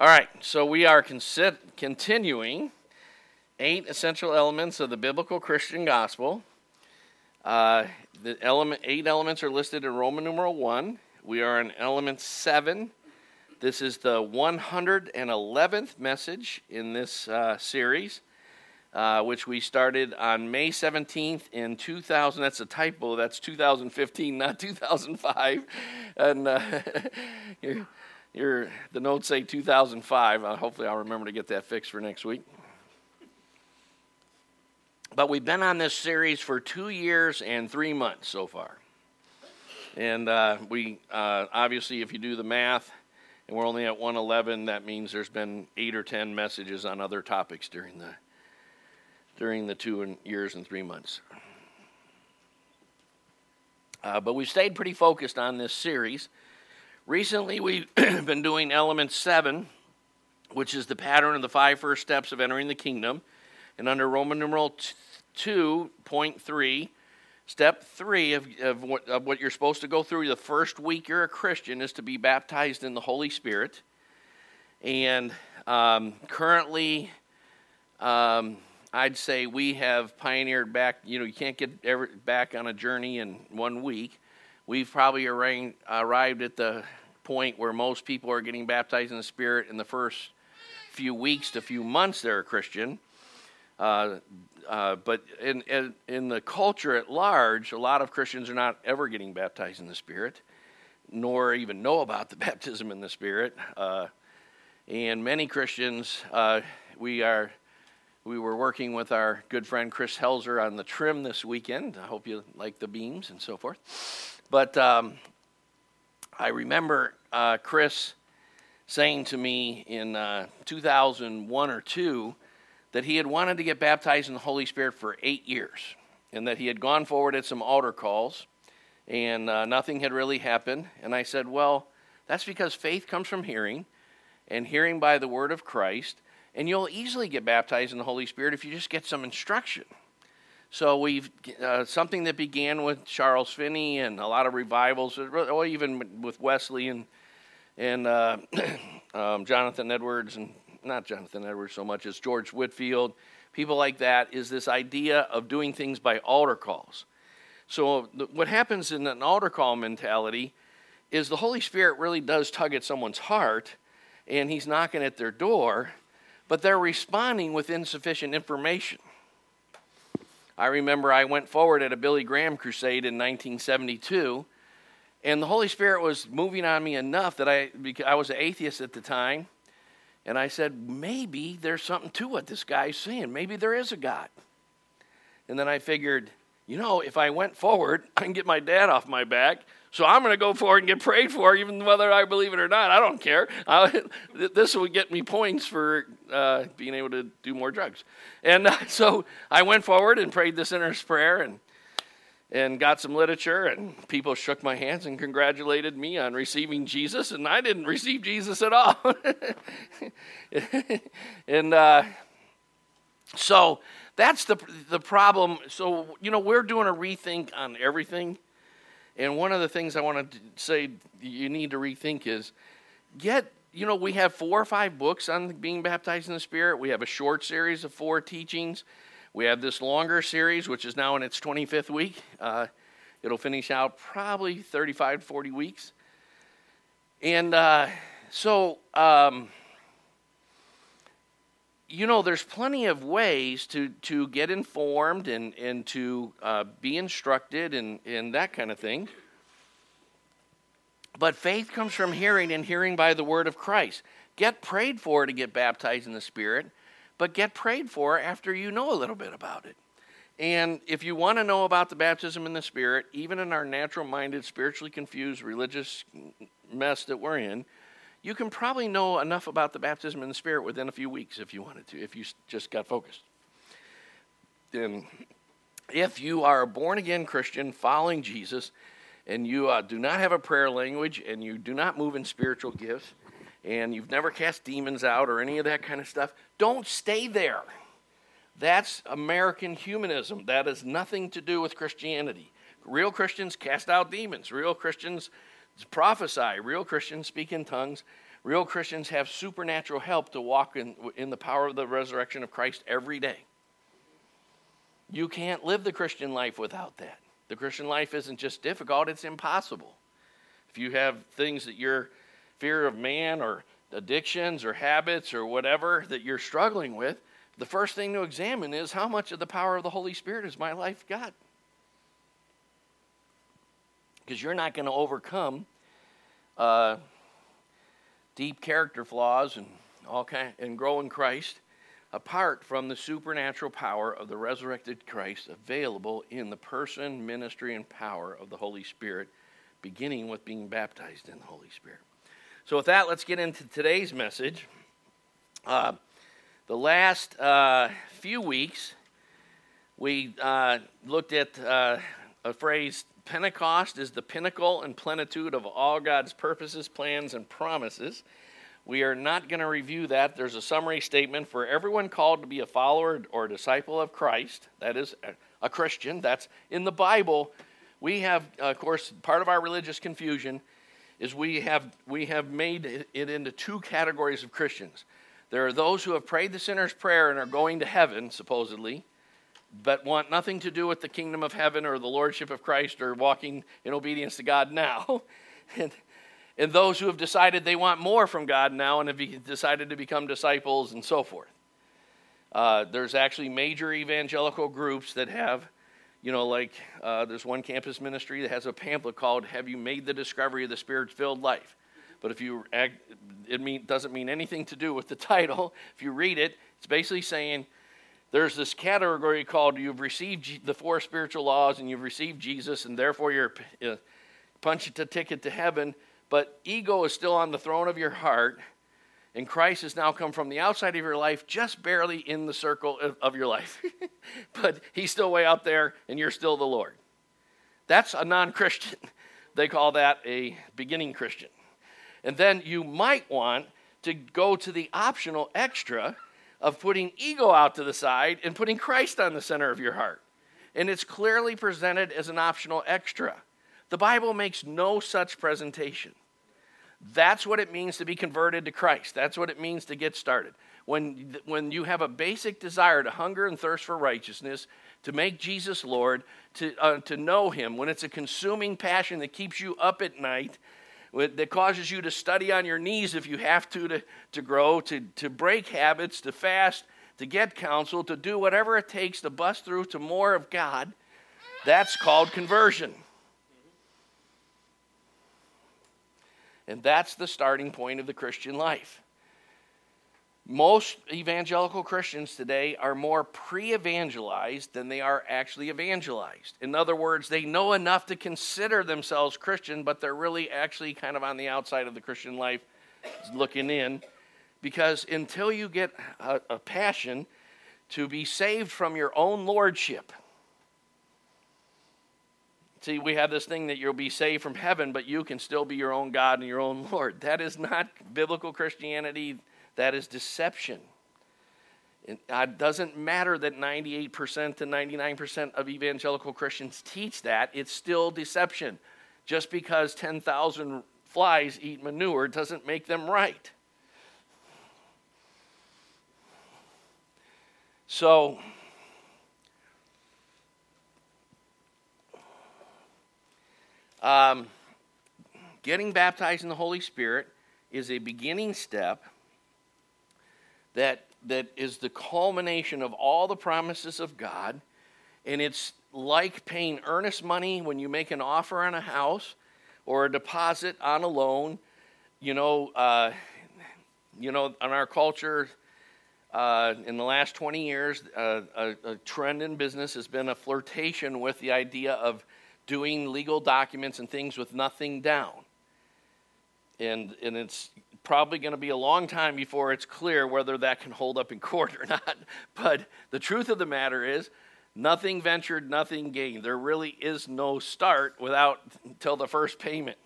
All right, so we are consi- continuing eight essential elements of the biblical Christian gospel. Uh, the element, eight elements are listed in Roman numeral one. We are in element seven. This is the 111th message in this uh, series, uh, which we started on May 17th in 2000. That's a typo. That's 2015, not 2005. And you're, the notes say 2005. Uh, hopefully, I'll remember to get that fixed for next week. But we've been on this series for two years and three months so far. And uh, we, uh, obviously, if you do the math, and we're only at 111, that means there's been eight or 10 messages on other topics during the, during the two years and three months. Uh, but we've stayed pretty focused on this series. Recently, we've been doing element seven, which is the pattern of the five first steps of entering the kingdom. And under Roman numeral 2.3, Step three of, of, what, of what you're supposed to go through the first week you're a Christian is to be baptized in the Holy Spirit. And um, currently, um, I'd say we have pioneered back, you know, you can't get every, back on a journey in one week. We've probably arrived at the point where most people are getting baptized in the Spirit in the first few weeks to few months they're a Christian. Uh, uh, but in, in, in, the culture at large, a lot of Christians are not ever getting baptized in the Spirit, nor even know about the baptism in the Spirit. Uh, and many Christians, uh, we are we were working with our good friend Chris Helzer on the trim this weekend. I hope you like the beams and so forth. But um, I remember uh, Chris saying to me in uh, 2001 or 2 that he had wanted to get baptized in the Holy Spirit for eight years, and that he had gone forward at some altar calls, and uh, nothing had really happened. And I said, Well, that's because faith comes from hearing, and hearing by the word of Christ, and you'll easily get baptized in the Holy Spirit if you just get some instruction. So we've uh, something that began with Charles Finney and a lot of revivals, or even with Wesley and and uh, um, Jonathan Edwards and not Jonathan Edwards so much as George Whitefield, people like that, is this idea of doing things by altar calls. So, what happens in an altar call mentality is the Holy Spirit really does tug at someone's heart and he's knocking at their door, but they're responding with insufficient information. I remember I went forward at a Billy Graham crusade in 1972, and the Holy Spirit was moving on me enough that I, I was an atheist at the time and I said, maybe there's something to what this guy's saying. Maybe there is a God. And then I figured, you know, if I went forward, I can get my dad off my back. So I'm going to go forward and get prayed for, even whether I believe it or not. I don't care. I, this will get me points for uh, being able to do more drugs. And uh, so I went forward and prayed the sinner's prayer, and and got some literature, and people shook my hands and congratulated me on receiving Jesus, and I didn't receive Jesus at all. and uh, so that's the the problem. So you know we're doing a rethink on everything, and one of the things I want to say you need to rethink is get. You know, we have four or five books on being baptized in the Spirit. We have a short series of four teachings. We have this longer series, which is now in its 25th week. Uh, it'll finish out probably 35 40 weeks. And uh, so, um, you know, there's plenty of ways to, to get informed and, and to uh, be instructed and, and that kind of thing. But faith comes from hearing, and hearing by the word of Christ. Get prayed for to get baptized in the Spirit but get prayed for after you know a little bit about it. And if you want to know about the baptism in the Spirit, even in our natural minded, spiritually confused, religious mess that we're in, you can probably know enough about the baptism in the Spirit within a few weeks if you wanted to, if you just got focused. Then, if you are a born again Christian following Jesus and you uh, do not have a prayer language and you do not move in spiritual gifts, and you've never cast demons out or any of that kind of stuff, don't stay there. That's American humanism. That has nothing to do with Christianity. Real Christians cast out demons. Real Christians prophesy. Real Christians speak in tongues. Real Christians have supernatural help to walk in, in the power of the resurrection of Christ every day. You can't live the Christian life without that. The Christian life isn't just difficult, it's impossible. If you have things that you're fear of man or addictions or habits or whatever that you're struggling with, the first thing to examine is how much of the power of the Holy Spirit has my life got? Because you're not going to overcome uh, deep character flaws and all kind and grow in Christ apart from the supernatural power of the resurrected Christ available in the person, ministry, and power of the Holy Spirit, beginning with being baptized in the Holy Spirit. So, with that, let's get into today's message. Uh, the last uh, few weeks, we uh, looked at uh, a phrase Pentecost is the pinnacle and plenitude of all God's purposes, plans, and promises. We are not going to review that. There's a summary statement for everyone called to be a follower or disciple of Christ, that is a Christian. That's in the Bible. We have, of course, part of our religious confusion is we have, we have made it into two categories of Christians. There are those who have prayed the sinner's prayer and are going to heaven, supposedly, but want nothing to do with the kingdom of heaven or the lordship of Christ or walking in obedience to God now. and, and those who have decided they want more from God now and have decided to become disciples and so forth. Uh, there's actually major evangelical groups that have, you know, like uh, there's one campus ministry that has a pamphlet called Have You Made the Discovery of the Spirit Filled Life? But if you, it mean, doesn't mean anything to do with the title. If you read it, it's basically saying there's this category called you've received the four spiritual laws and you've received Jesus, and therefore you're punched a ticket to heaven. But ego is still on the throne of your heart, and Christ has now come from the outside of your life, just barely in the circle of, of your life. but he's still way out there, and you're still the Lord. That's a non Christian. They call that a beginning Christian. And then you might want to go to the optional extra of putting ego out to the side and putting Christ on the center of your heart. And it's clearly presented as an optional extra. The Bible makes no such presentation. That's what it means to be converted to Christ. That's what it means to get started. When, when you have a basic desire to hunger and thirst for righteousness, to make Jesus Lord, to, uh, to know Him, when it's a consuming passion that keeps you up at night, that causes you to study on your knees if you have to to, to grow, to, to break habits, to fast, to get counsel, to do whatever it takes to bust through to more of God, that's called conversion. And that's the starting point of the Christian life. Most evangelical Christians today are more pre evangelized than they are actually evangelized. In other words, they know enough to consider themselves Christian, but they're really actually kind of on the outside of the Christian life looking in. Because until you get a, a passion to be saved from your own lordship, See, we have this thing that you'll be saved from heaven, but you can still be your own God and your own Lord. That is not biblical Christianity. That is deception. It doesn't matter that 98% to 99% of evangelical Christians teach that, it's still deception. Just because 10,000 flies eat manure doesn't make them right. So, um, getting baptized in the Holy Spirit is a beginning step that, that is the culmination of all the promises of God. And it's like paying earnest money when you make an offer on a house or a deposit on a loan. You know, uh, you know, in our culture, uh, in the last 20 years, uh, a, a, trend in business has been a flirtation with the idea of doing legal documents and things with nothing down. And, and it's probably going to be a long time before it's clear whether that can hold up in court or not. But the truth of the matter is, nothing ventured, nothing gained. There really is no start without until the first payment.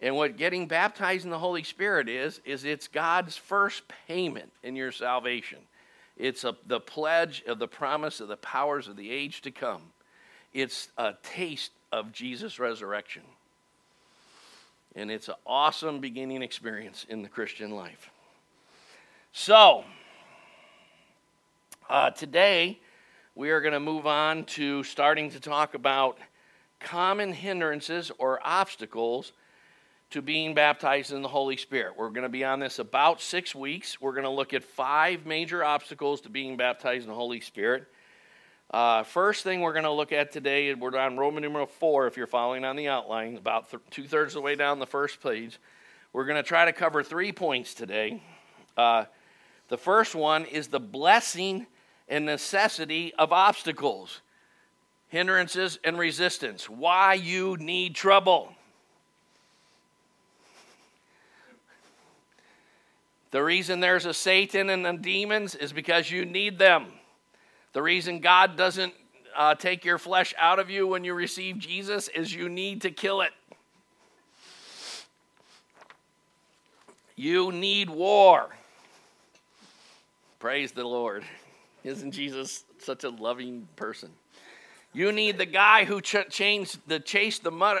And what getting baptized in the Holy Spirit is, is it's God's first payment in your salvation. It's a, the pledge of the promise of the powers of the age to come. It's a taste of Jesus' resurrection. And it's an awesome beginning experience in the Christian life. So, uh, today we are going to move on to starting to talk about common hindrances or obstacles to being baptized in the Holy Spirit. We're going to be on this about six weeks. We're going to look at five major obstacles to being baptized in the Holy Spirit. Uh, first thing we're going to look at today, we're on Roman numeral 4, if you're following on the outline, about th- two thirds of the way down the first page. We're going to try to cover three points today. Uh, the first one is the blessing and necessity of obstacles, hindrances, and resistance. Why you need trouble. The reason there's a Satan and the demons is because you need them. The reason God doesn't uh, take your flesh out of you when you receive Jesus is you need to kill it. You need war. Praise the Lord. Isn't Jesus such a loving person? You need the guy who ch- changed the chased the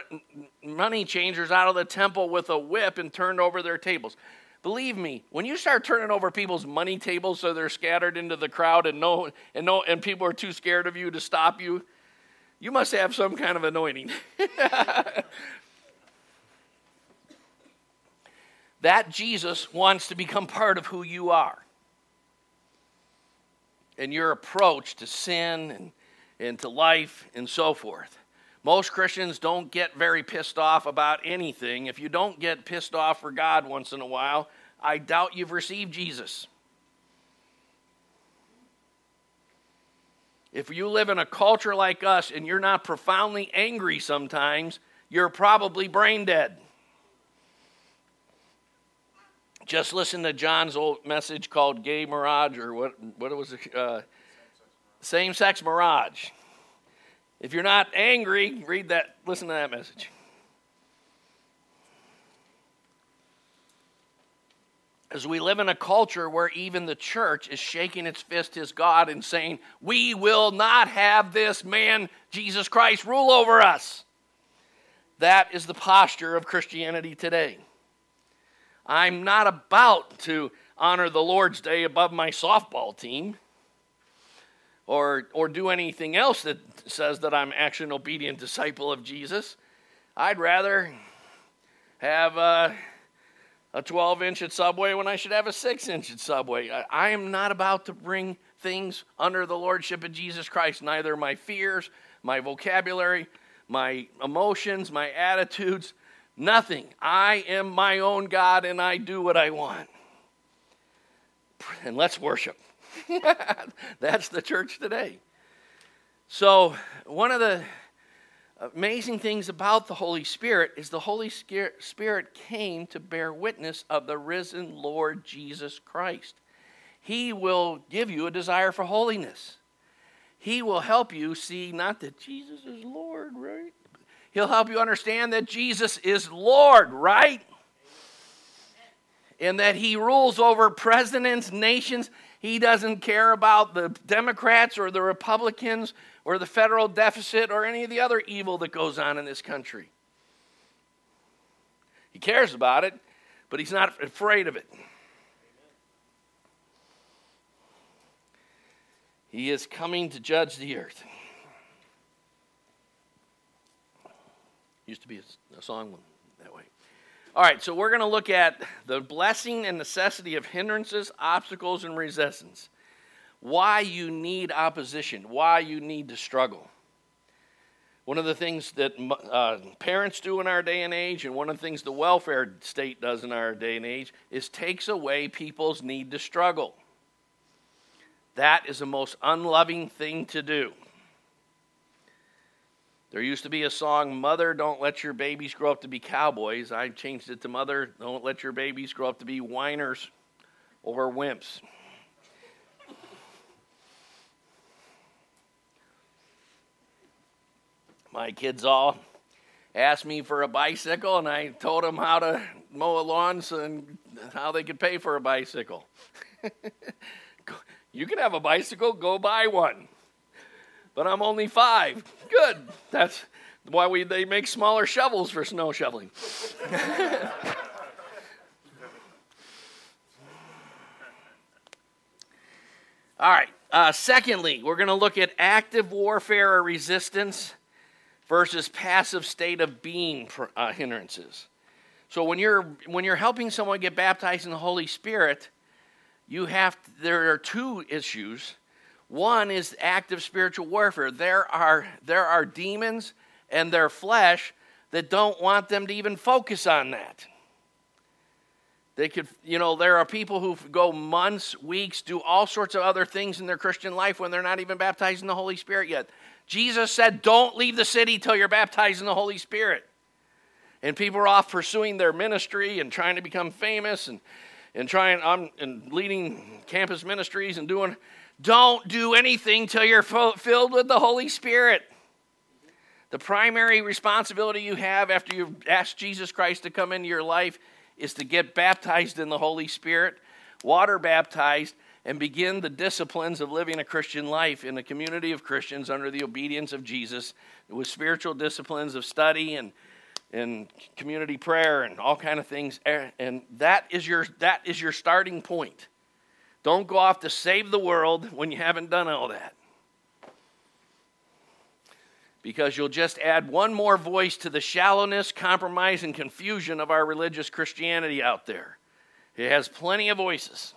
money changers out of the temple with a whip and turned over their tables. Believe me, when you start turning over people's money tables so they're scattered into the crowd and no and no and people are too scared of you to stop you, you must have some kind of anointing. that Jesus wants to become part of who you are. And your approach to sin and, and to life and so forth. Most Christians don't get very pissed off about anything. If you don't get pissed off for God once in a while, I doubt you've received Jesus. If you live in a culture like us and you're not profoundly angry sometimes, you're probably brain dead. Just listen to John's old message called Gay Mirage, or what, what was it? Uh, Same sex Mirage. If you're not angry, read that, listen to that message. As we live in a culture where even the church is shaking its fist at God and saying, We will not have this man, Jesus Christ, rule over us. That is the posture of Christianity today. I'm not about to honor the Lord's Day above my softball team or, or do anything else that says that I'm actually an obedient disciple of Jesus. I'd rather have a, a 12 inch at Subway when I should have a 6 inch at Subway. I, I am not about to bring things under the lordship of Jesus Christ, neither my fears, my vocabulary, my emotions, my attitudes, nothing. I am my own God and I do what I want. And let's worship. That's the church today. So, one of the amazing things about the Holy Spirit is the Holy Spirit came to bear witness of the risen Lord Jesus Christ. He will give you a desire for holiness. He will help you see not that Jesus is Lord, right? He'll help you understand that Jesus is Lord, right? And that He rules over presidents, nations, he doesn't care about the Democrats or the Republicans or the federal deficit or any of the other evil that goes on in this country. He cares about it, but he's not afraid of it. He is coming to judge the earth. Used to be a, song. All right, so we're going to look at the blessing and necessity of hindrances, obstacles, and resistance. Why you need opposition, why you need to struggle. One of the things that uh, parents do in our day and age, and one of the things the welfare state does in our day and age, is takes away people's need to struggle. That is the most unloving thing to do. There used to be a song, Mother, Don't Let Your Babies Grow Up to Be Cowboys. I changed it to Mother, Don't Let Your Babies Grow Up to Be Whiners or Wimps. My kids all asked me for a bicycle, and I told them how to mow lawns and how they could pay for a bicycle. you can have a bicycle, go buy one but I'm only five. Good. That's Why we, they make smaller shovels for snow shoveling. All right. Uh, secondly, we're going to look at active warfare or resistance versus passive state of being uh, hindrances. So when you're when you're helping someone get baptized in the Holy Spirit, you have there are two issues. One is active spiritual warfare. There are there are demons and their flesh that don't want them to even focus on that. They could, you know, there are people who go months, weeks, do all sorts of other things in their Christian life when they're not even baptized in the Holy Spirit yet. Jesus said, Don't leave the city till you're baptized in the Holy Spirit. And people are off pursuing their ministry and trying to become famous and, and trying um, and leading campus ministries and doing. Don't do anything till you're filled with the Holy Spirit. The primary responsibility you have after you've asked Jesus Christ to come into your life is to get baptized in the Holy Spirit, water baptized, and begin the disciplines of living a Christian life in a community of Christians under the obedience of Jesus with spiritual disciplines of study and and community prayer and all kind of things and that is your that is your starting point. Don't go off to save the world when you haven't done all that. Because you'll just add one more voice to the shallowness, compromise, and confusion of our religious Christianity out there. It has plenty of voices.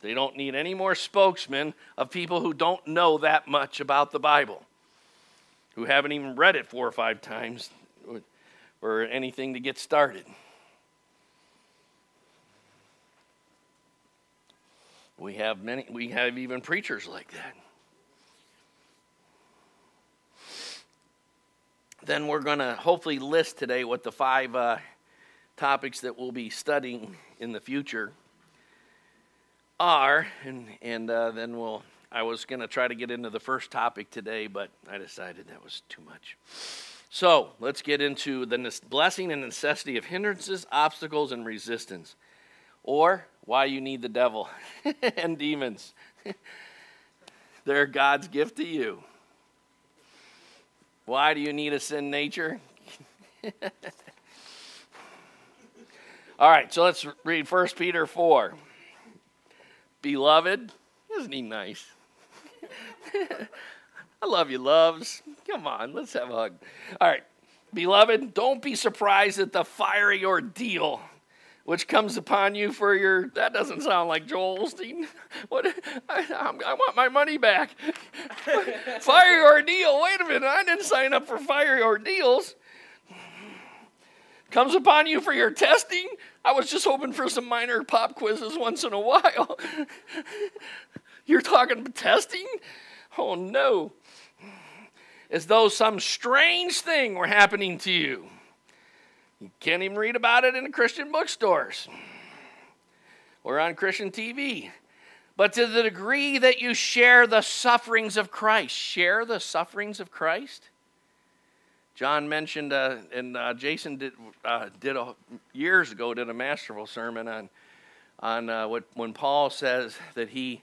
They don't need any more spokesmen of people who don't know that much about the Bible, who haven't even read it four or five times or anything to get started. We have many we have even preachers like that. Then we're going to hopefully list today what the five uh, topics that we'll be studying in the future are, and and uh, then we'll. I was going to try to get into the first topic today, but I decided that was too much. So let's get into the blessing and necessity of hindrances, obstacles, and resistance, or why you need the devil and demons. They're God's gift to you. Why do you need a sin nature? All right, so let's read 1 Peter 4. Beloved, isn't he nice? I love you, loves. Come on, let's have a hug. All right. Beloved, don't be surprised at the fiery ordeal which comes upon you for your. That doesn't sound like Joel Osteen. What? I, I want my money back. fiery ordeal. Wait a minute. I didn't sign up for fire ordeals. Comes upon you for your testing. I was just hoping for some minor pop quizzes once in a while. You're talking testing? Oh no. As though some strange thing were happening to you. You can't even read about it in the Christian bookstores or on Christian TV. But to the degree that you share the sufferings of Christ, share the sufferings of Christ. John mentioned, uh, and uh, Jason did, uh, did a, years ago did a masterful sermon on on uh, what when Paul says that he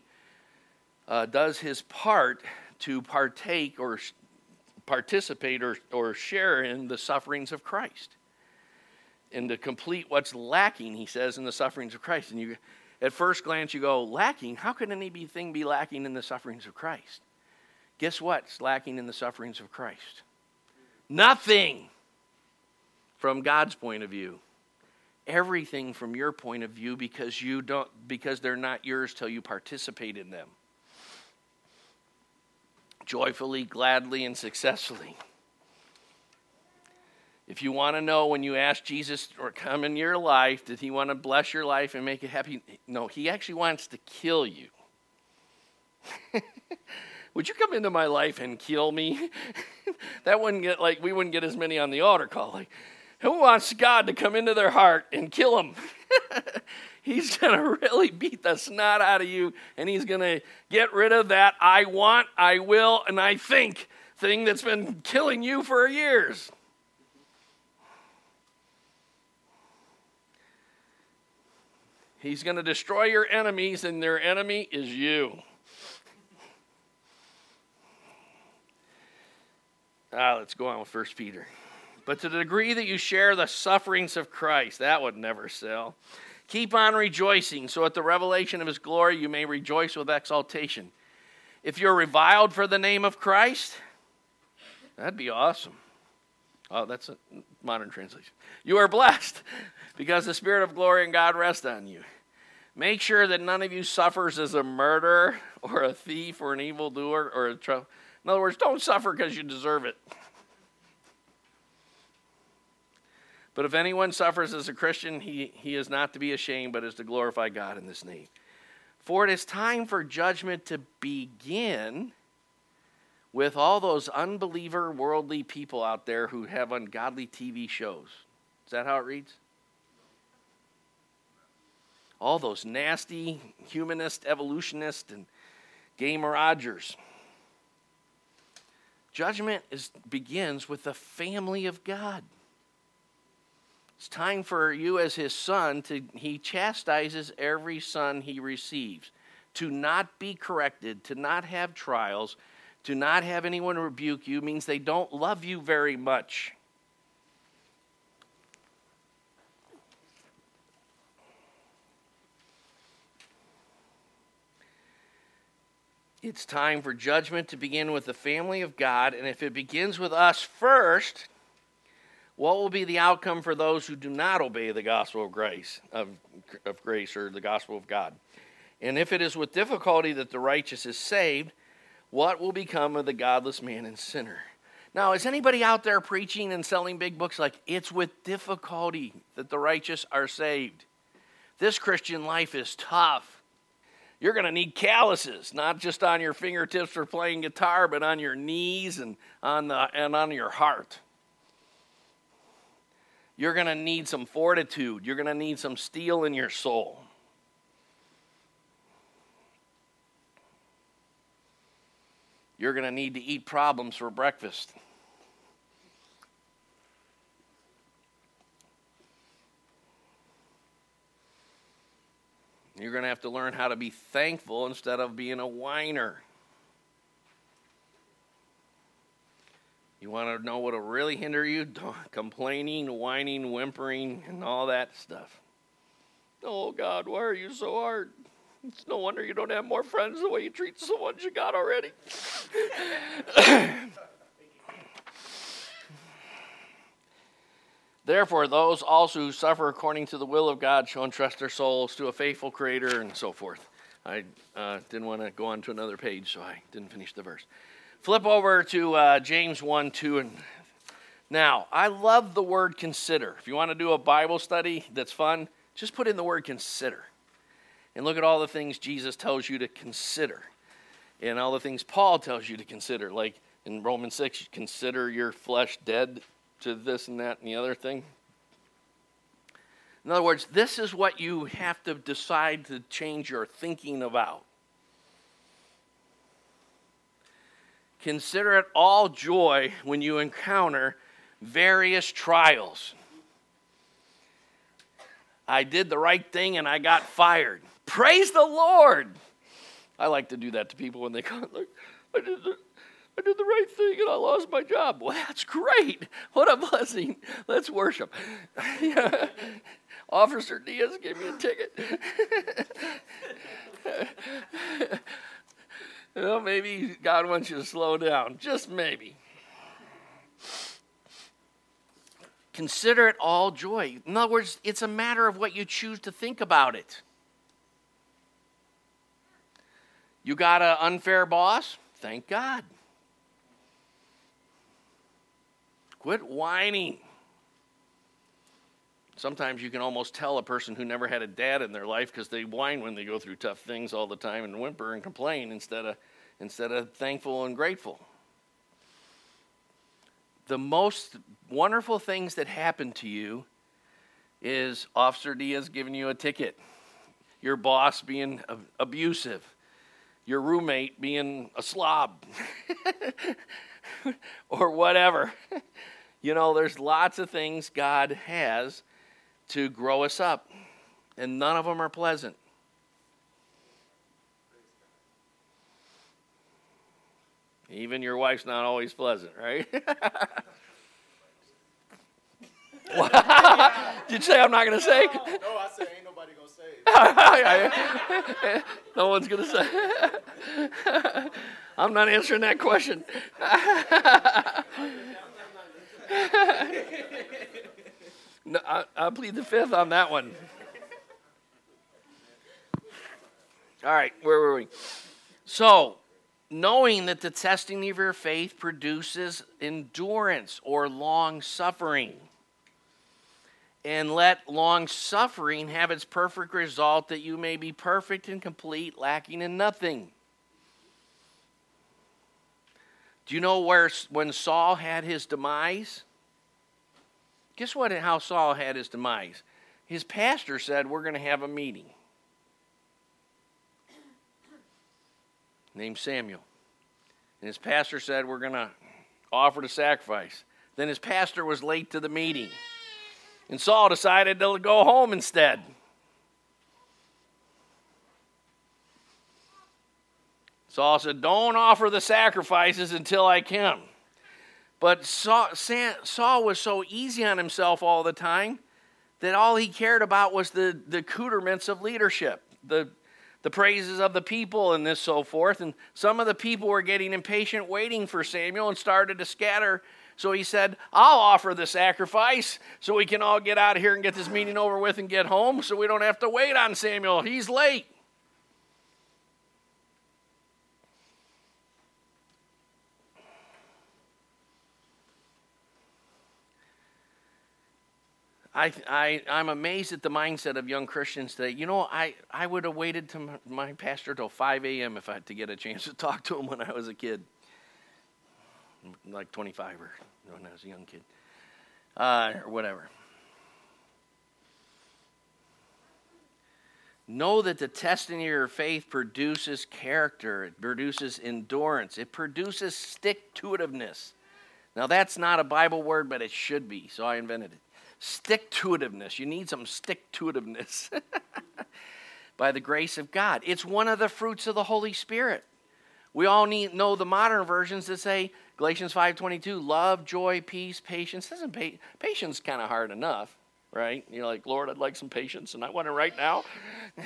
uh, does his part to partake or participate or, or share in the sufferings of Christ and to complete what's lacking, he says, in the sufferings of Christ. And you, at first glance, you go, lacking? How could anything be lacking in the sufferings of Christ? Guess what's lacking in the sufferings of Christ? Nothing from God's point of view. Everything from your point of view because you don't because they're not yours till you participate in them. Joyfully, gladly, and successfully. If you want to know when you ask Jesus or come in your life, did he want to bless your life and make it happy? No, he actually wants to kill you. Would you come into my life and kill me? that wouldn't get like we wouldn't get as many on the altar call. Like, who wants God to come into their heart and kill them? he's going to really beat the snot out of you and he's going to get rid of that I want, I will, and I think thing that's been killing you for years. He's going to destroy your enemies, and their enemy is you. Ah, let's go on with First Peter. But to the degree that you share the sufferings of Christ, that would never sell. Keep on rejoicing, so at the revelation of his glory you may rejoice with exultation. If you're reviled for the name of Christ, that'd be awesome. Oh, that's a modern translation. You are blessed because the Spirit of glory and God rest on you. Make sure that none of you suffers as a murderer or a thief or an evildoer or a trouble. In other words, don't suffer because you deserve it. But if anyone suffers as a Christian, he, he is not to be ashamed, but is to glorify God in this name. For it is time for judgment to begin with all those unbeliever, worldly people out there who have ungodly TV shows. Is that how it reads? All those nasty humanist, evolutionist, and gamer Rogers. Judgment is, begins with the family of God. It's time for you as his son to he chastises every son he receives to not be corrected, to not have trials, to not have anyone rebuke you means they don't love you very much. It's time for judgment to begin with the family of God, and if it begins with us first, what will be the outcome for those who do not obey the gospel of grace of, of grace or the gospel of God? And if it is with difficulty that the righteous is saved, what will become of the godless man and sinner? Now, is anybody out there preaching and selling big books like it's with difficulty that the righteous are saved? This Christian life is tough. You're going to need calluses, not just on your fingertips for playing guitar, but on your knees and on, the, and on your heart. You're going to need some fortitude. You're going to need some steel in your soul. You're going to need to eat problems for breakfast. You're going to have to learn how to be thankful instead of being a whiner. You want to know what will really hinder you? Complaining, whining, whimpering, and all that stuff. Oh, God, why are you so hard? It's no wonder you don't have more friends the way you treat the ones you got already. Therefore, those also who suffer according to the will of God shall entrust their souls to a faithful Creator and so forth. I uh, didn't want to go on to another page, so I didn't finish the verse. Flip over to uh, James 1 2. And now, I love the word consider. If you want to do a Bible study that's fun, just put in the word consider and look at all the things Jesus tells you to consider and all the things Paul tells you to consider. Like in Romans 6, consider your flesh dead to this and that and the other thing. In other words, this is what you have to decide to change your thinking about. Consider it all joy when you encounter various trials. I did the right thing and I got fired. Praise the Lord. I like to do that to people when they come. Like, I did the, I did the right thing and I lost my job. Well, that's great. What a blessing. Let's worship. Officer Diaz gave me a ticket. well, maybe God wants you to slow down. Just maybe. Consider it all joy. In other words, it's a matter of what you choose to think about it. You got an unfair boss? Thank God. Quit whining. Sometimes you can almost tell a person who never had a dad in their life because they whine when they go through tough things all the time and whimper and complain instead of, instead of thankful and grateful. The most wonderful things that happen to you is Officer Diaz giving you a ticket, your boss being abusive, your roommate being a slob or whatever. you know, there's lots of things God has to grow us up, and none of them are pleasant. Even your wife's not always pleasant, right? Did you say I'm not going to say? No, I said ain't nobody gonna say. no one's going to say. I'm not answering that question. no, I, I plead the fifth on that one. All right, where were we? So, knowing that the testing of your faith produces endurance or long suffering. And let long suffering have its perfect result that you may be perfect and complete, lacking in nothing. Do you know where when Saul had his demise? Guess what how Saul had his demise? His pastor said, We're going to have a meeting. named Samuel. And his pastor said, We're going to offer the sacrifice. Then his pastor was late to the meeting. And Saul decided to go home instead. Saul said, Don't offer the sacrifices until I come. But Saul, was so easy on himself all the time that all he cared about was the, the accoutrements of leadership, the, the praises of the people and this so forth. And some of the people were getting impatient waiting for Samuel and started to scatter. So he said, I'll offer the sacrifice so we can all get out of here and get this meeting over with and get home so we don't have to wait on Samuel. He's late. I, I, I'm amazed at the mindset of young Christians today. You know, I, I would have waited to my, pastor till 5 a.m. if I had to get a chance to talk to him when I was a kid, like 25 or when I was a young kid, uh, or whatever. Know that the testing of your faith produces character, it produces endurance, it produces stick to itiveness. Now, that's not a Bible word, but it should be, so I invented it stick to itiveness. You need some stick to itiveness by the grace of God. It's one of the fruits of the Holy Spirit. We all need know the modern versions that say Galatians 5:22, love, joy, peace, patience. Doesn't pa- patience kind of hard enough, right? You're like, Lord, I'd like some patience, and I want it right now.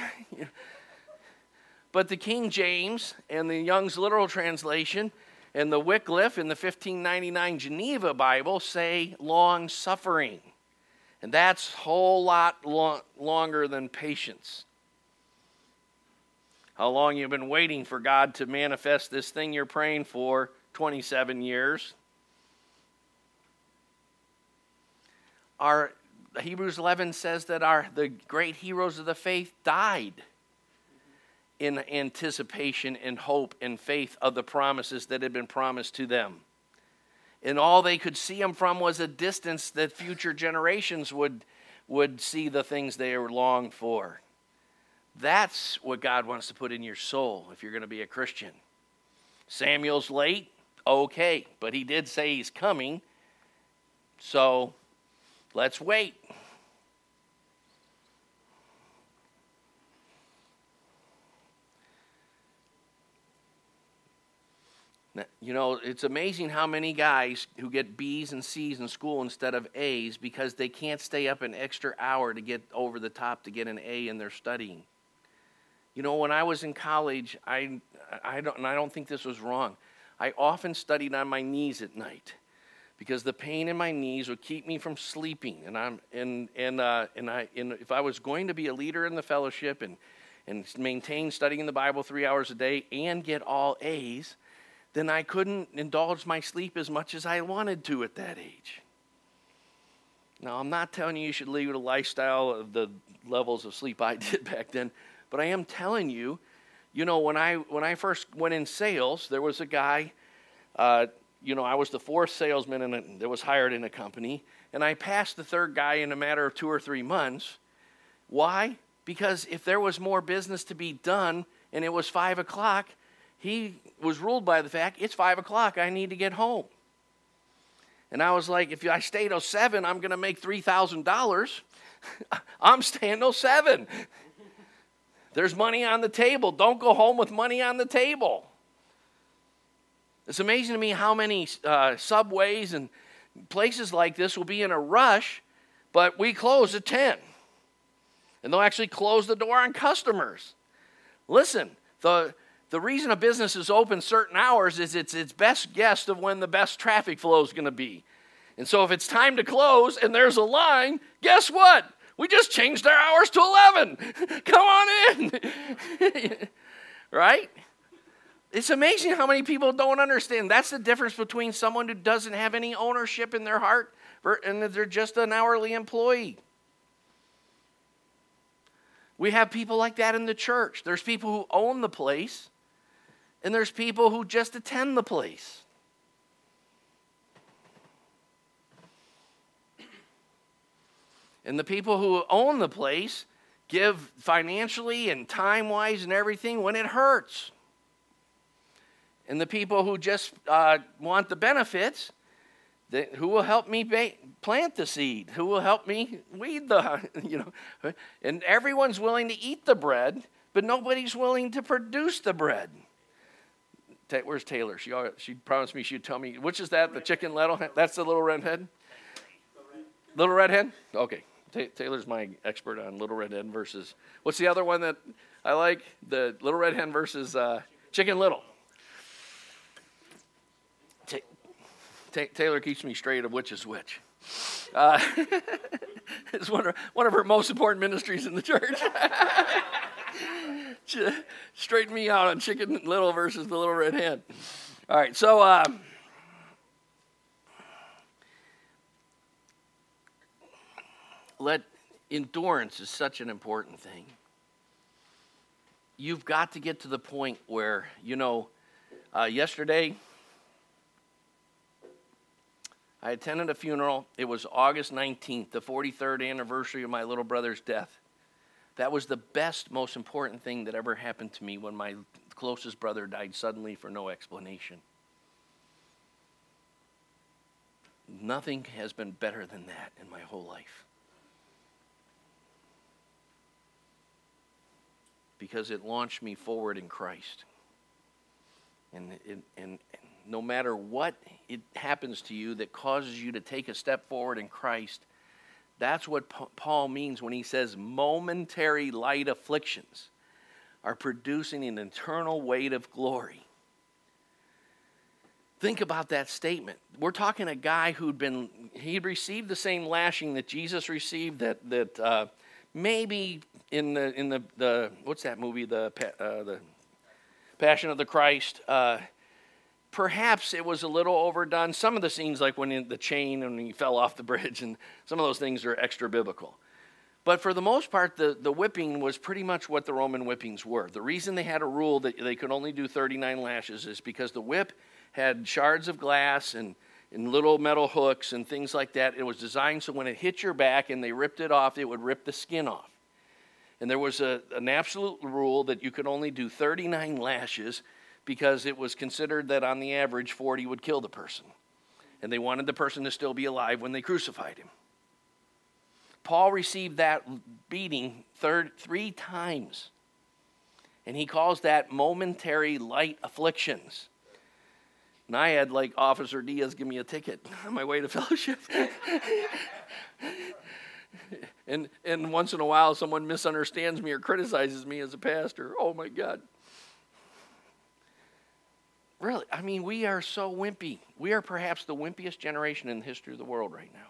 but the King James and the Young's literal translation and the Wycliffe in the 1599 Geneva Bible say long suffering. And that's a whole lot lo- longer than patience. How long you've been waiting for God to manifest this thing you're praying for 27 years. Our Hebrews 11 says that our the great heroes of the faith died in anticipation and hope and faith of the promises that had been promised to them and all they could see him from was a distance that future generations would, would see the things they longed for. That's what God wants to put in your soul if you're going to be a Christian. Samuel's late, okay, but he did say he's coming, so let's wait. You know, it's amazing how many guys who get B's and C's in school instead of A's because they can't stay up an extra hour to get over the top to get an A in their studying. You know, when I was in college, I, I, don't, and I don't think this was wrong. I often studied on my knees at night because the pain in my knees would keep me from sleeping. And, I'm, and, and, uh, and, I, and if I was going to be a leader in the fellowship and, and maintain studying the Bible three hours a day and get all A's, then I couldn't indulge my sleep as much as I wanted to at that age. Now, I'm not telling you you should lead a lifestyle of the levels of sleep I did back then, but I am telling you, you know, when I when I first went in sales, there was a guy, uh, you know, I was the fourth salesman in a, that was hired in a company, and I passed the third guy in a matter of two or three months. Why? Because if there was more business to be done and it was five o'clock, he was ruled by the fact it's five o'clock, I need to get home. And I was like, if I stay till seven, I'm going to make $3,000. I'm staying till seven. There's money on the table. Don't go home with money on the table. It's amazing to me how many uh, subways and places like this will be in a rush, but we close at 10. And they'll actually close the door on customers. Listen, the, the reason a business is open certain hours is it's its best guess of when the best traffic flow is going to be. And so if it's time to close and there's a line, guess what? We just changed our hours to 11. Come on in. right? It's amazing how many people don't understand. That's the difference between someone who doesn't have any ownership in their heart and they're just an hourly employee. We have people like that in the church. There's people who own the place, and there's people who just attend the place. And the people who own the place give financially and time wise and everything when it hurts. And the people who just uh, want the benefits, who will help me ba- plant the seed? Who will help me weed the, you know? And everyone's willing to eat the bread, but nobody's willing to produce the bread. Where's Taylor? She, she promised me she'd tell me, which is that? The chicken little? That's the little red head? Little red head? Okay. Taylor's my expert on little red hen versus, what's the other one that I like? The little red hen versus uh, chicken little. Taylor keeps me straight of which is which. Uh, it's one of, one of her most important ministries in the church. Straighten me out on Chicken Little versus the Little Red Hen. All right, so uh, let endurance is such an important thing. You've got to get to the point where you know. Uh, yesterday, I attended a funeral. It was August 19th, the 43rd anniversary of my little brother's death. That was the best, most important thing that ever happened to me when my closest brother died suddenly for no explanation. Nothing has been better than that in my whole life. Because it launched me forward in Christ. And, and, and, no matter what it happens to you that causes you to take a step forward in Christ, that's what Paul means when he says momentary light afflictions are producing an eternal weight of glory. Think about that statement. We're talking a guy who'd been, he'd received the same lashing that Jesus received, that, that uh, maybe in the, in the, the, what's that movie, the, uh, the Passion of the Christ, uh, perhaps it was a little overdone. Some of the scenes, like when the chain and he fell off the bridge, and some of those things are extra biblical. But for the most part, the, the whipping was pretty much what the Roman whippings were. The reason they had a rule that they could only do 39 lashes is because the whip had shards of glass and, and little metal hooks and things like that. It was designed so when it hit your back and they ripped it off, it would rip the skin off. And there was a, an absolute rule that you could only do 39 lashes because it was considered that on the average 40 would kill the person. And they wanted the person to still be alive when they crucified him. Paul received that beating third, three times. And he calls that momentary light afflictions. And I had like Officer Diaz give me a ticket on my way to fellowship. and, and once in a while, someone misunderstands me or criticizes me as a pastor. Oh my God. Really, I mean, we are so wimpy. We are perhaps the wimpiest generation in the history of the world right now.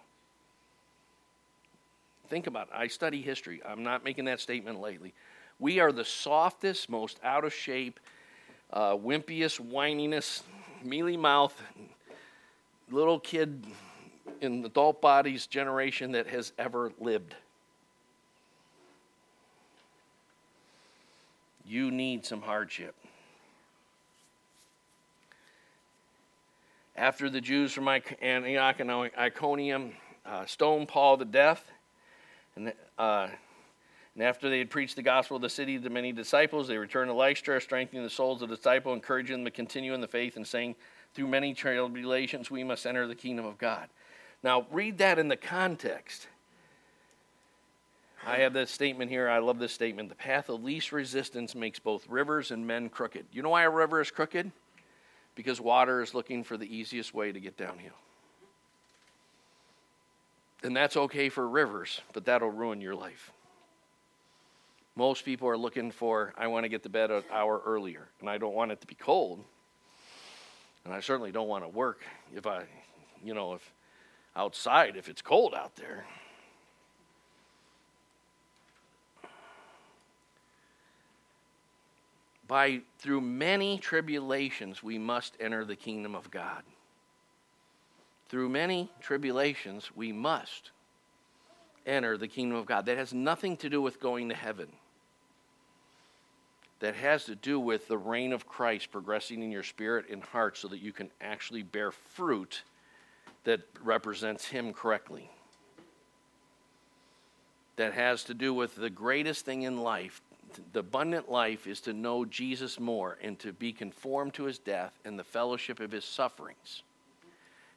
Think about it. I study history. I'm not making that statement lately. We are the softest, most out of shape, uh, wimpiest, whininess, mealy mouth, little kid in adult bodies generation that has ever lived. You need some hardship. After the Jews from Antioch and Iconium uh, stoned Paul to death, and, uh, and after they had preached the gospel of the city to many disciples, they returned to Lystra, strengthening the souls of the disciples, encouraging them to continue in the faith, and saying, Through many tribulations we must enter the kingdom of God. Now, read that in the context. I have this statement here. I love this statement. The path of least resistance makes both rivers and men crooked. You know why a river is crooked? Because water is looking for the easiest way to get downhill. And that's okay for rivers, but that'll ruin your life. Most people are looking for, I want to get to bed an hour earlier, and I don't want it to be cold. And I certainly don't want to work if I, you know, if outside, if it's cold out there. By through many tribulations we must enter the kingdom of God. Through many tribulations we must enter the kingdom of God. That has nothing to do with going to heaven. That has to do with the reign of Christ progressing in your spirit and heart so that you can actually bear fruit that represents Him correctly. That has to do with the greatest thing in life the abundant life is to know Jesus more and to be conformed to his death and the fellowship of his sufferings,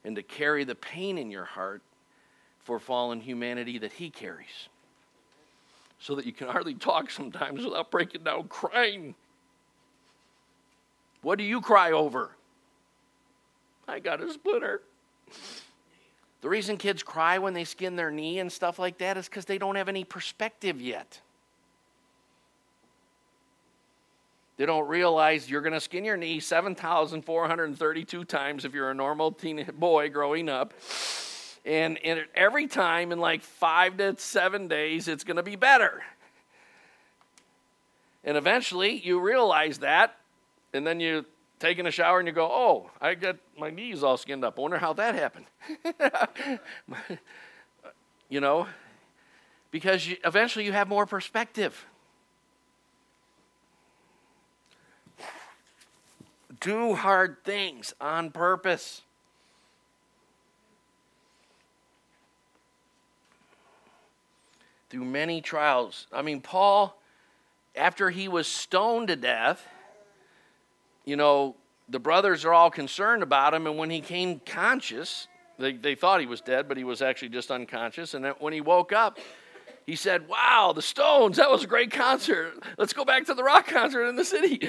and to carry the pain in your heart for fallen humanity that he carries. So that you can hardly talk sometimes without breaking down crying. What do you cry over? I got a splinter. The reason kids cry when they skin their knee and stuff like that is because they don't have any perspective yet. They don't realize you're going to skin your knee 7,432 times if you're a normal teen boy growing up. And, and every time in like five to seven days, it's going to be better. And eventually you realize that, and then you taking a shower and you go, oh, I got my knees all skinned up. I wonder how that happened. you know, because you, eventually you have more perspective. Do hard things on purpose. Through many trials. I mean, Paul, after he was stoned to death, you know, the brothers are all concerned about him, and when he came conscious, they, they thought he was dead, but he was actually just unconscious. And when he woke up, he said, Wow, the Stones, that was a great concert. Let's go back to the rock concert in the city.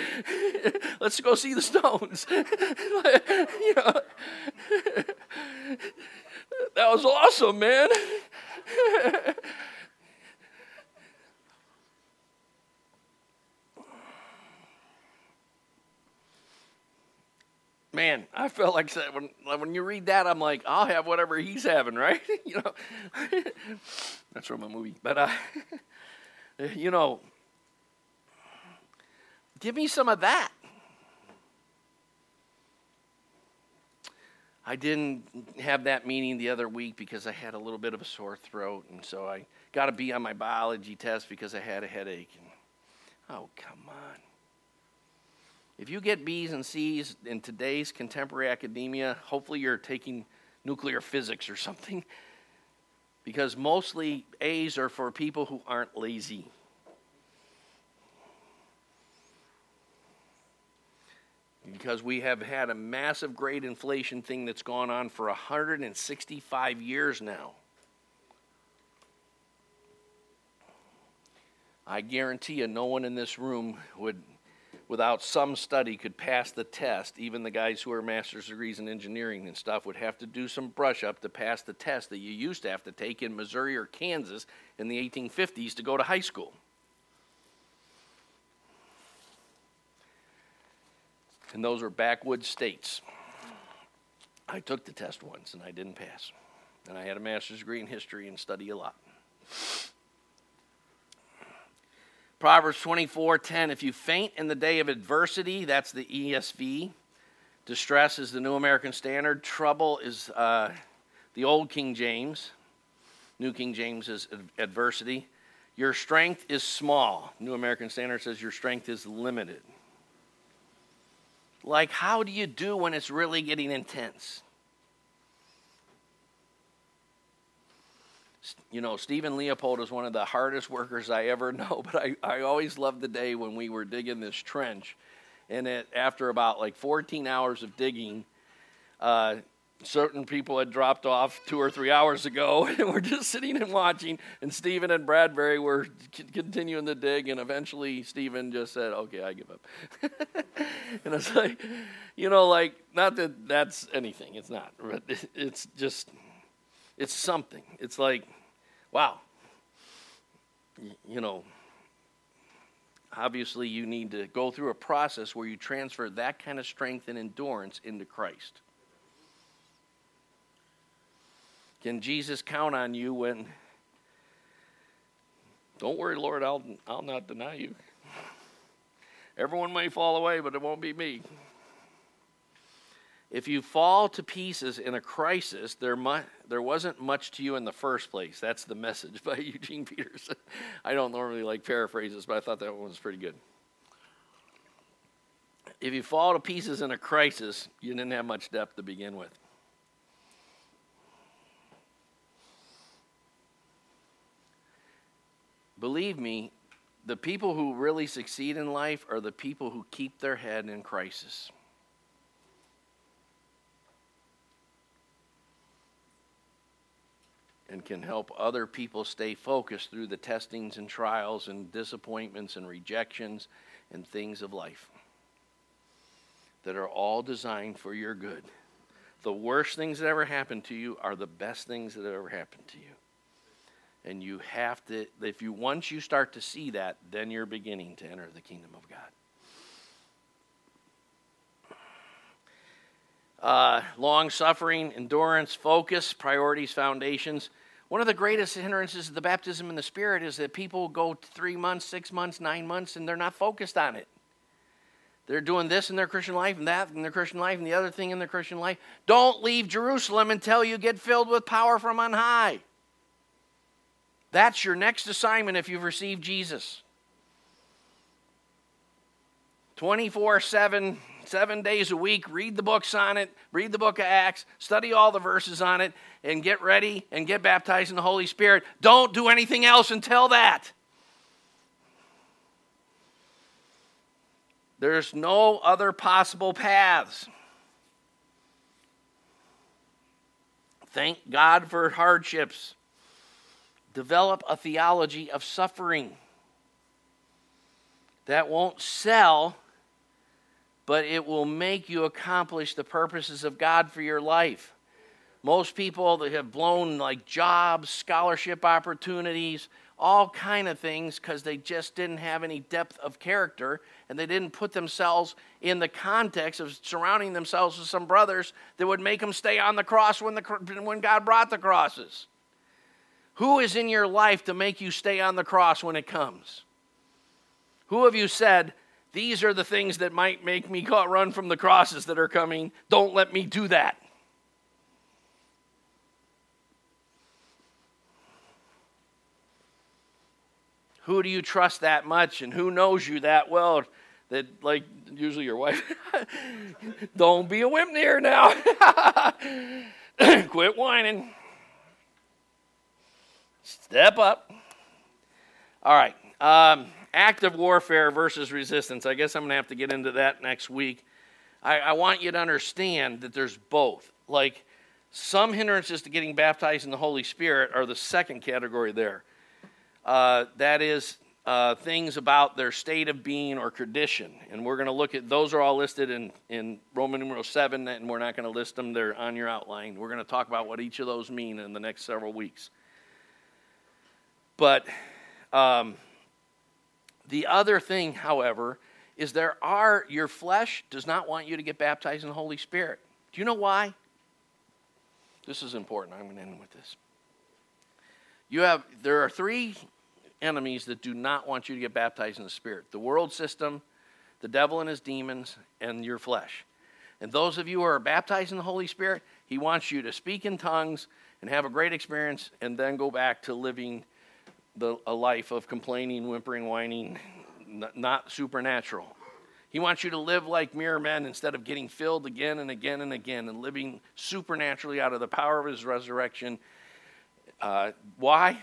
Let's go see the Stones. you know, that was awesome, man. Man, I felt like when when you read that, I'm like, I'll have whatever he's having, right? you know, that's from a movie, but uh, you know, give me some of that. I didn't have that meeting the other week because I had a little bit of a sore throat, and so I got to be on my biology test because I had a headache. And, oh, come on. If you get B's and C's in today's contemporary academia, hopefully you're taking nuclear physics or something. Because mostly A's are for people who aren't lazy. Because we have had a massive grade inflation thing that's gone on for 165 years now. I guarantee you, no one in this room would without some study could pass the test. Even the guys who are master's degrees in engineering and stuff would have to do some brush up to pass the test that you used to have to take in Missouri or Kansas in the 1850s to go to high school. And those were backwoods states. I took the test once and I didn't pass. And I had a master's degree in history and study a lot. Proverbs 24 10. If you faint in the day of adversity, that's the ESV. Distress is the New American Standard. Trouble is uh, the Old King James. New King James is adversity. Your strength is small. New American Standard says your strength is limited. Like, how do you do when it's really getting intense? You know, Stephen Leopold is one of the hardest workers I ever know, but I, I always loved the day when we were digging this trench. And it, after about like 14 hours of digging, uh, certain people had dropped off two or three hours ago, and we're just sitting and watching. And Stephen and Bradbury were c- continuing to dig, and eventually Stephen just said, "Okay, I give up." and it's like, you know, like not that that's anything. It's not. But it's just, it's something. It's like, wow. You know, obviously you need to go through a process where you transfer that kind of strength and endurance into Christ. Can Jesus count on you when, don't worry, Lord, I'll, I'll not deny you. Everyone may fall away, but it won't be me. If you fall to pieces in a crisis, there, mu- there wasn't much to you in the first place. That's the message by Eugene Peterson. I don't normally like paraphrases, but I thought that one was pretty good. If you fall to pieces in a crisis, you didn't have much depth to begin with. Believe me, the people who really succeed in life are the people who keep their head in crisis. And can help other people stay focused through the testings and trials and disappointments and rejections and things of life that are all designed for your good. The worst things that ever happened to you are the best things that ever happened to you. And you have to, if you once you start to see that, then you're beginning to enter the kingdom of God. Uh, long suffering, endurance, focus, priorities, foundations. One of the greatest hindrances of the baptism in the Spirit is that people go three months, six months, nine months, and they're not focused on it. They're doing this in their Christian life and that in their Christian life and the other thing in their Christian life. Don't leave Jerusalem until you get filled with power from on high. That's your next assignment if you've received Jesus. 24 7, seven days a week, read the books on it, read the book of Acts, study all the verses on it, and get ready and get baptized in the Holy Spirit. Don't do anything else until that. There's no other possible paths. Thank God for hardships. Develop a theology of suffering that won't sell, but it will make you accomplish the purposes of God for your life. Most people that have blown like jobs, scholarship opportunities, all kind of things because they just didn't have any depth of character and they didn't put themselves in the context of surrounding themselves with some brothers that would make them stay on the cross when, the, when God brought the crosses. Who is in your life to make you stay on the cross when it comes? Who have you said, These are the things that might make me run from the crosses that are coming? Don't let me do that. Who do you trust that much and who knows you that well that, like, usually your wife, don't be a wimp near now. Quit whining. Step up. All right. Um, active warfare versus resistance. I guess I'm going to have to get into that next week. I, I want you to understand that there's both. Like, some hindrances to getting baptized in the Holy Spirit are the second category there. Uh, that is uh, things about their state of being or condition. And we're going to look at those are all listed in, in Roman numeral 7, and we're not going to list them. They're on your outline. We're going to talk about what each of those mean in the next several weeks. But um, the other thing, however, is there are, your flesh does not want you to get baptized in the Holy Spirit. Do you know why? This is important. I'm going to end with this. You have, there are three enemies that do not want you to get baptized in the Spirit the world system, the devil and his demons, and your flesh. And those of you who are baptized in the Holy Spirit, he wants you to speak in tongues and have a great experience and then go back to living the, a life of complaining, whimpering, whining, not supernatural. He wants you to live like mere men instead of getting filled again and again and again and living supernaturally out of the power of his resurrection. Uh, why?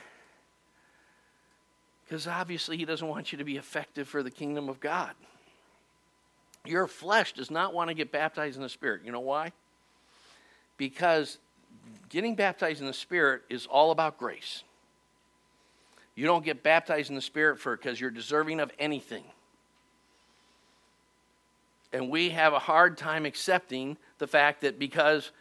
Because obviously, he doesn't want you to be effective for the kingdom of God. Your flesh does not want to get baptized in the Spirit. You know why? because getting baptized in the Spirit is all about grace. You don't get baptized in the Spirit for because you're deserving of anything. And we have a hard time accepting the fact that because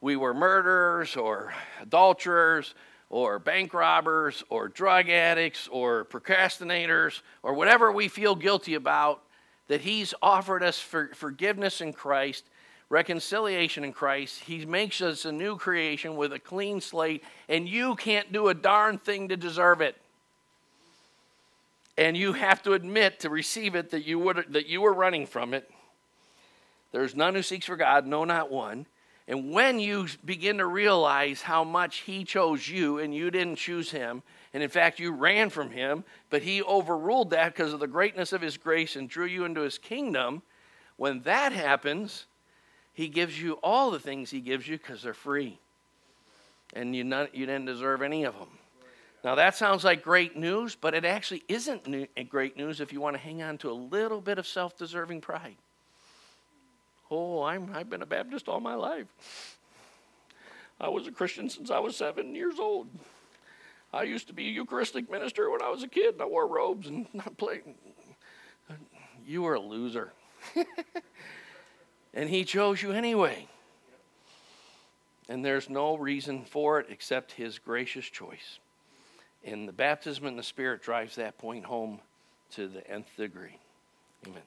we were murderers or adulterers or bank robbers or drug addicts or procrastinators or whatever we feel guilty about, that He's offered us for forgiveness in Christ, reconciliation in Christ. He makes us a new creation with a clean slate, and you can't do a darn thing to deserve it. And you have to admit to receive it that you, that you were running from it. There's none who seeks for God, no, not one. And when you begin to realize how much He chose you and you didn't choose Him, and in fact you ran from Him, but He overruled that because of the greatness of His grace and drew you into His kingdom, when that happens, He gives you all the things He gives you because they're free. And you, not, you didn't deserve any of them. Now, that sounds like great news, but it actually isn't new, great news if you want to hang on to a little bit of self deserving pride. Oh, I'm, I've been a Baptist all my life. I was a Christian since I was seven years old. I used to be a Eucharistic minister when I was a kid, and I wore robes and I played. You were a loser. and he chose you anyway. And there's no reason for it except his gracious choice. And the baptism in the Spirit drives that point home to the nth degree. Amen.